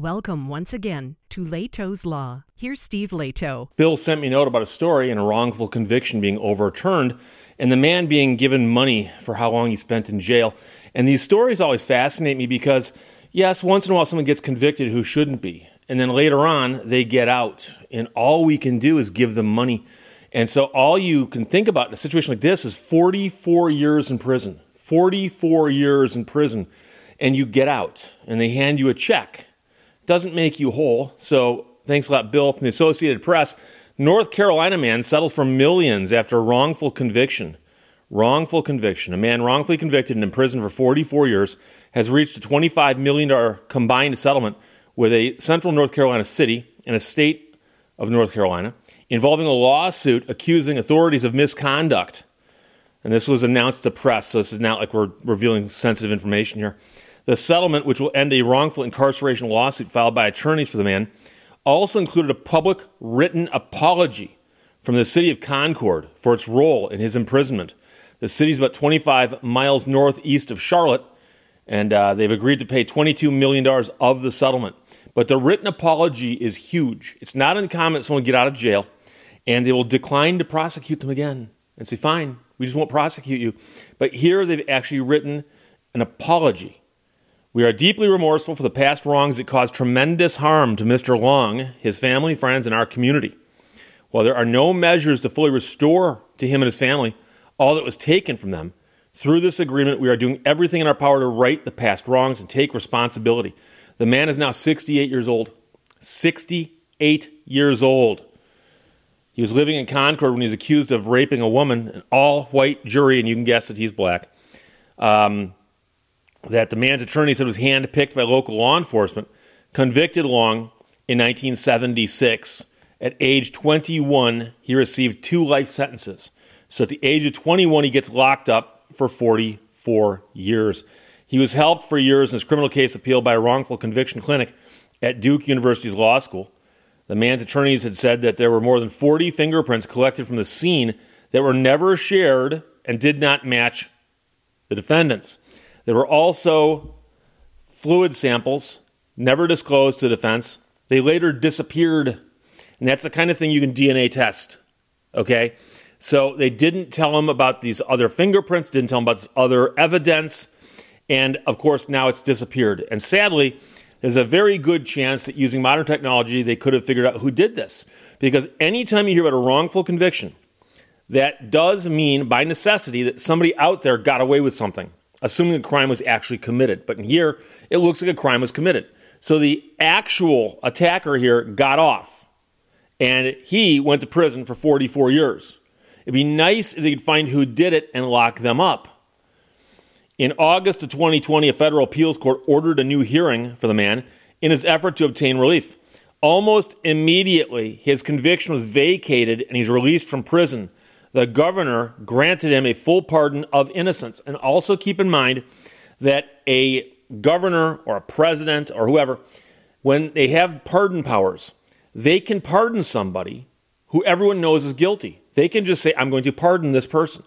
Welcome once again to Lehto's Law. Here's Steve Lehto. Bill sent me a note about a story and a wrongful conviction being overturned and the man being given money for how long he spent in jail. And these stories always fascinate me because, yes, once in a while someone gets convicted who shouldn't be. And then later on, they get out. And all we can do is give them money. And so all you can think about in a situation like this is 44 years in prison. 44 years in prison. And you get out and they hand you a check doesn't make you whole. So thanks a lot, Bill, from the Associated Press. North Carolina man settled for millions after wrongful conviction. Wrongful conviction. A man wrongfully convicted and imprisoned for 44 years has reached a $25 million combined settlement with a central North Carolina city and a state of North Carolina involving a lawsuit accusing authorities of misconduct. And this was announced to press, so this is not like we're revealing sensitive information here. The settlement, which will end a wrongful incarceration lawsuit filed by attorneys for the man, also included a public written apology from the city of Concord for its role in his imprisonment. The city is about 25 miles northeast of Charlotte, and uh, they've agreed to pay $22 million of the settlement. But the written apology is huge. It's not uncommon that someone get out of jail and they will decline to prosecute them again and say, fine, we just won't prosecute you. But here they've actually written an apology we are deeply remorseful for the past wrongs that caused tremendous harm to Mr. Long, his family, friends, and our community. While there are no measures to fully restore to him and his family all that was taken from them, through this agreement, we are doing everything in our power to right the past wrongs and take responsibility. The man is now 68 years old. 68 years old. He was living in Concord when he was accused of raping a woman, an all white jury, and you can guess that he's black. Um, that the man's attorney said was handpicked by local law enforcement, convicted Long in 1976. At age 21, he received two life sentences. So at the age of 21, he gets locked up for 44 years. He was helped for years in his criminal case appealed by a wrongful conviction clinic at Duke University's law school. The man's attorneys had said that there were more than 40 fingerprints collected from the scene that were never shared and did not match the defendants. There were also fluid samples, never disclosed to defense. They later disappeared. And that's the kind of thing you can DNA test. Okay? So they didn't tell him about these other fingerprints, didn't tell him about this other evidence. And of course, now it's disappeared. And sadly, there's a very good chance that using modern technology, they could have figured out who did this. Because anytime you hear about a wrongful conviction, that does mean by necessity that somebody out there got away with something assuming a crime was actually committed. But in here, it looks like a crime was committed. So the actual attacker here got off, and he went to prison for 44 years. It'd be nice if they could find who did it and lock them up. In August of 2020, a federal appeals court ordered a new hearing for the man in his effort to obtain relief. Almost immediately, his conviction was vacated and he's released from prison the governor granted him a full pardon of innocence. And also keep in mind that a governor or a president or whoever, when they have pardon powers, they can pardon somebody who everyone knows is guilty. They can just say, I'm going to pardon this person.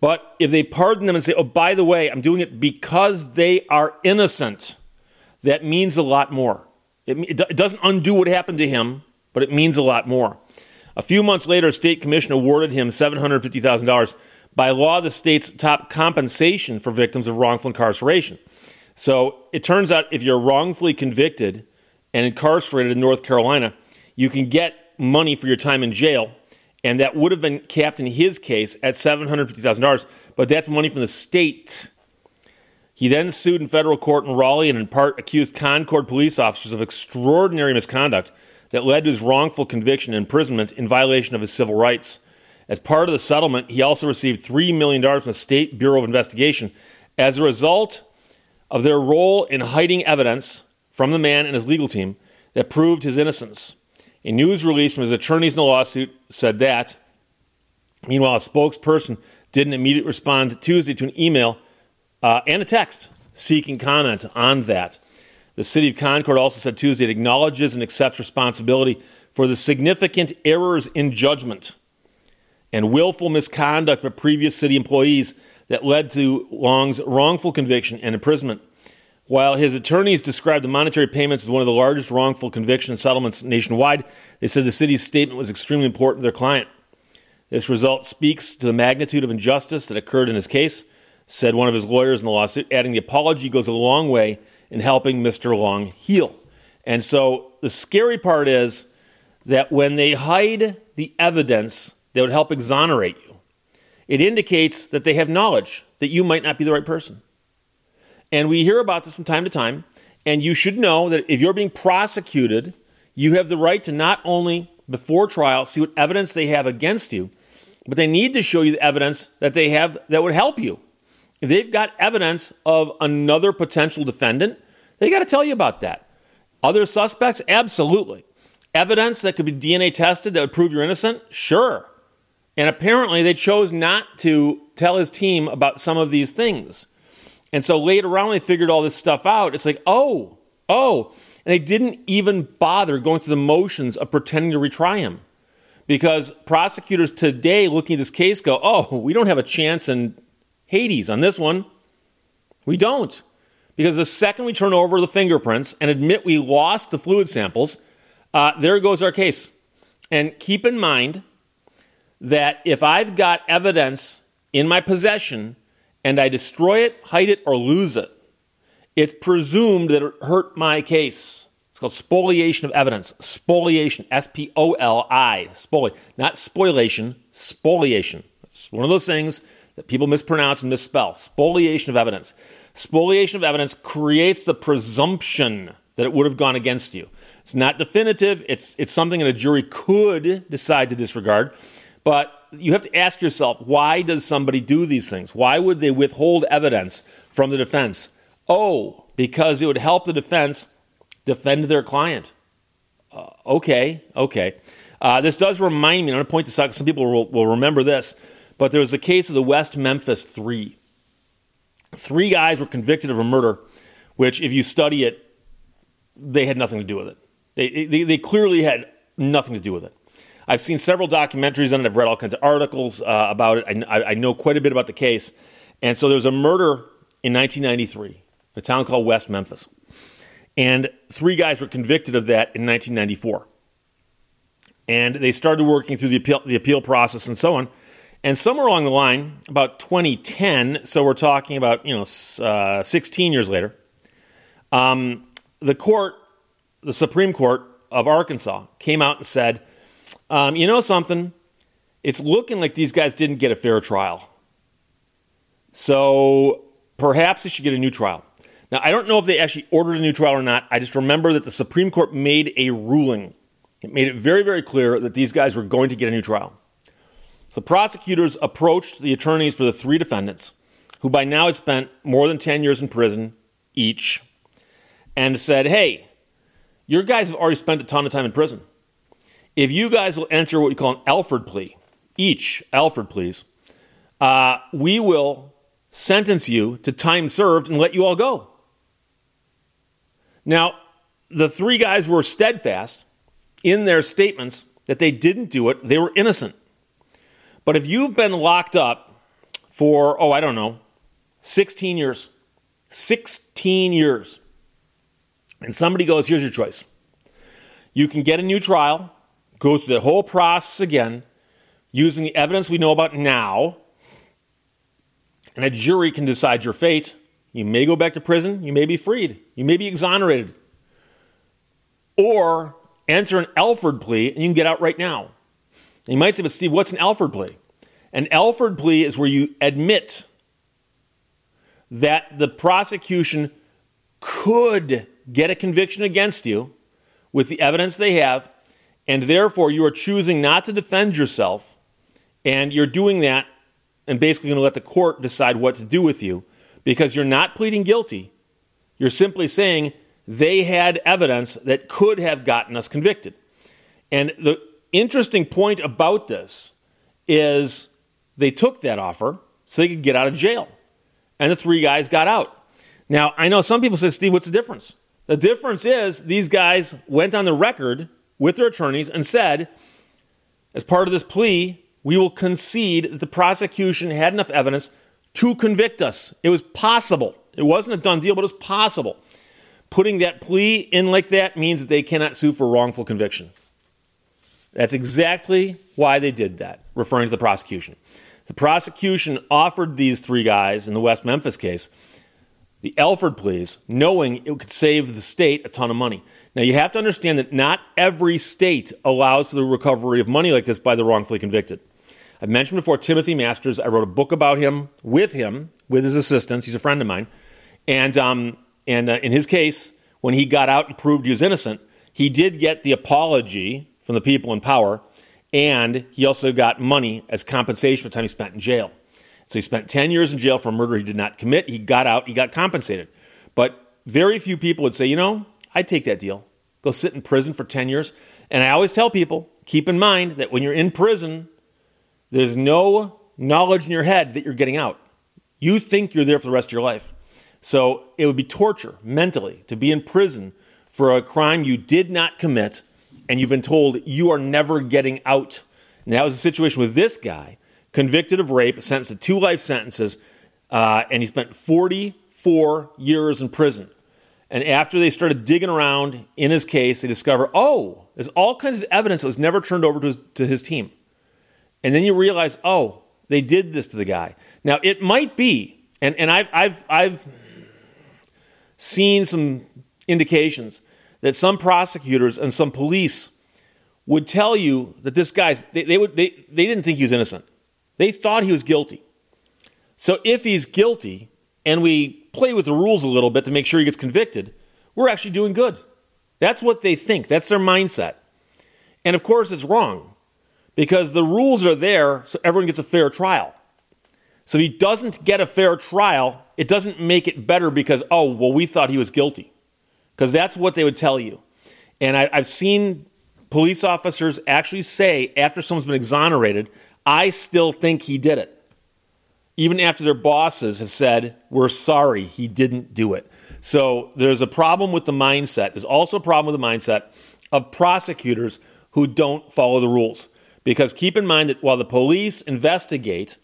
But if they pardon them and say, oh, by the way, I'm doing it because they are innocent, that means a lot more. It, it doesn't undo what happened to him, but it means a lot more. A few months later, a state commission awarded him $750,000. By law, the state's top compensation for victims of wrongful incarceration. So it turns out if you're wrongfully convicted and incarcerated in North Carolina, you can get money for your time in jail. And that would have been capped in his case at $750,000, but that's money from the state. He then sued in federal court in Raleigh and in part accused Concord police officers of extraordinary misconduct that led to his wrongful conviction and imprisonment in violation of his civil rights. As part of the settlement, he also received $3 million from the State Bureau of Investigation as a result of their role in hiding evidence from the man and his legal team that proved his innocence. A news release from his attorneys in the lawsuit said that. Meanwhile, a spokesperson didn't immediately respond Tuesday to an email uh, and a text seeking comment on that. The city of Concord also said Tuesday it acknowledges and accepts responsibility for the significant errors in judgment and willful misconduct by previous city employees that led to Long's wrongful conviction and imprisonment. While his attorneys described the monetary payments as one of the largest wrongful conviction settlements nationwide, they said the city's statement was extremely important to their client. This result speaks to the magnitude of injustice that occurred in his case, said one of his lawyers in the lawsuit, adding the apology goes a long way in helping Mr. Long heal. And so the scary part is that when they hide the evidence that would help exonerate you, it indicates that they have knowledge that you might not be the right person. And we hear about this from time to time. And you should know that if you're being prosecuted, you have the right to not only before trial see what evidence they have against you, but they need to show you the evidence that they have that would help you. If they've got evidence of another potential defendant, they got to tell you about that. Other suspects? Absolutely. Evidence that could be DNA tested that would prove you're innocent? Sure. And apparently they chose not to tell his team about some of these things. And so later on, they figured all this stuff out. It's like, oh, oh. And they didn't even bother going through the motions of pretending to retry him. Because prosecutors today looking at this case go, oh, we don't have a chance in Hades on this one. We don't. Because the second we turn over the fingerprints and admit we lost the fluid samples, uh, there goes our case. And keep in mind that if I've got evidence in my possession and I destroy it, hide it, or lose it, it's presumed that it hurt my case. It's called spoliation of evidence. Spoliation, S P O L I, spoli, not spoliation, spoliation. It's one of those things that people mispronounce and misspell. Spoliation of evidence. Spoliation of evidence creates the presumption that it would have gone against you. It's not definitive, it's, it's something that a jury could decide to disregard, but you have to ask yourself why does somebody do these things? Why would they withhold evidence from the defense? Oh, because it would help the defense defend their client. Uh, okay, okay. Uh, this does remind me, I'm going to point this out, because some people will, will remember this, but there was a case of the West Memphis Three. Three guys were convicted of a murder, which, if you study it, they had nothing to do with it. They, they, they clearly had nothing to do with it. I've seen several documentaries on it. I've read all kinds of articles uh, about it. I, I, know quite a bit about the case. And so there was a murder in 1993, a town called West Memphis. And three guys were convicted of that in 1994. And they started working through the appeal, the appeal process and so on. And somewhere along the line, about 2010, so we're talking about you know uh, 16 years later, um, the court, the Supreme Court of Arkansas, came out and said, um, you know something, it's looking like these guys didn't get a fair trial, so perhaps they should get a new trial. Now I don't know if they actually ordered a new trial or not. I just remember that the Supreme Court made a ruling. It made it very, very clear that these guys were going to get a new trial. The prosecutors approached the attorneys for the three defendants, who by now had spent more than 10 years in prison each, and said, Hey, your guys have already spent a ton of time in prison. If you guys will enter what we call an Alford plea, each Alford pleas, uh, we will sentence you to time served and let you all go. Now, the three guys were steadfast in their statements that they didn't do it, they were innocent. But if you've been locked up for, oh, I don't know, 16 years, 16 years, and somebody goes, here's your choice. You can get a new trial, go through the whole process again, using the evidence we know about now, and a jury can decide your fate. You may go back to prison, you may be freed, you may be exonerated. Or enter an Alford plea and you can get out right now. And you might say, but Steve, what's an Alford plea? An Alford plea is where you admit that the prosecution could get a conviction against you with the evidence they have, and therefore you are choosing not to defend yourself, and you're doing that and basically going to let the court decide what to do with you because you're not pleading guilty. You're simply saying they had evidence that could have gotten us convicted. And the interesting point about this is they took that offer so they could get out of jail. And the three guys got out. Now, I know some people say, Steve, what's the difference? The difference is these guys went on the record with their attorneys and said, as part of this plea, we will concede that the prosecution had enough evidence to convict us. It was possible. It wasn't a done deal, but it was possible. putting that plea in like that means that they cannot sue for wrongful conviction. That's exactly why they did that, referring to the prosecution. The prosecution offered these three guys in the West Memphis case the Alford pleas, knowing it could save the state a ton of money. Now, you have to understand that not every state allows for the recovery of money like this by the wrongfully convicted. I've mentioned before Timothy Masters. I wrote a book about him with him, with his assistants. He's a friend of mine. And, um, and uh, in his case, when he got out and proved he was innocent, he did get the apology from the people in power, and he also got money as compensation for the time he spent in jail. So he spent 10 years in jail for a murder he did not commit. He got out, he got compensated. But very few people would say, you know, I'd take that deal. Go sit in prison for 10 years. And I always tell people keep in mind that when you're in prison, there's no knowledge in your head that you're getting out. You think you're there for the rest of your life. So it would be torture mentally to be in prison for a crime you did not commit and you've been told you are never getting out. And that was the situation with this guy, convicted of rape, sentenced to two life sentences, uh, and he spent 44 years in prison. And after they started digging around in his case, they discover, oh, there's all kinds of evidence that was never turned over to his, to his team. And then you realize, oh, they did this to the guy. Now, it might be, and, and I've, I've, I've seen some indications that some prosecutors and some police would tell you that this guy's they, they, would, they, they didn't think he was innocent. They thought he was guilty. So if he's guilty and we play with the rules a little bit to make sure he gets convicted we're actually doing good. That's what they think. That's their mindset. And of course it's wrong because the rules are there so everyone gets a fair trial. So if he doesn't get a fair trial it doesn't make it better because oh well we thought he was guilty because that's what they would tell you. And I, I've seen police officers actually say after someone's been exonerated, I still think he did it. Even after their bosses have said, we're sorry, he didn't do it. So there's a problem with the mindset. There's also a problem with the mindset of prosecutors who don't follow the rules. Because keep in mind that while the police investigate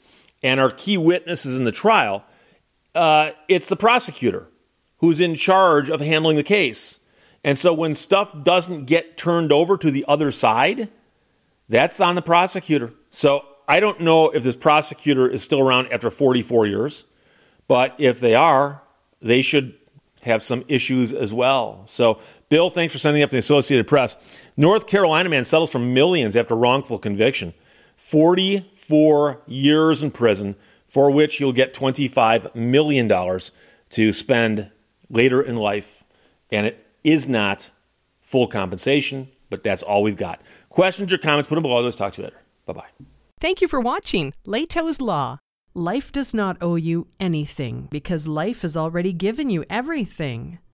and are key witnesses in the trial, uh, it's the prosecutor who's in charge of handling the case. And so when stuff doesn't get turned over to the other side, that's on the prosecutor. So I don't know if this prosecutor is still around after 44 years, but if they are, they should have some issues as well. So, Bill, thanks for sending up the Associated Press. North Carolina man settles for millions after wrongful conviction. 44 years in prison, for which he'll get $25 million to spend later in life, and it is not full compensation, but that's all we've got. Questions or comments, put them below. Let's talk to you later. Bye bye. Thank you for watching Lehto's Law. Life does not owe you anything because life has already given you everything.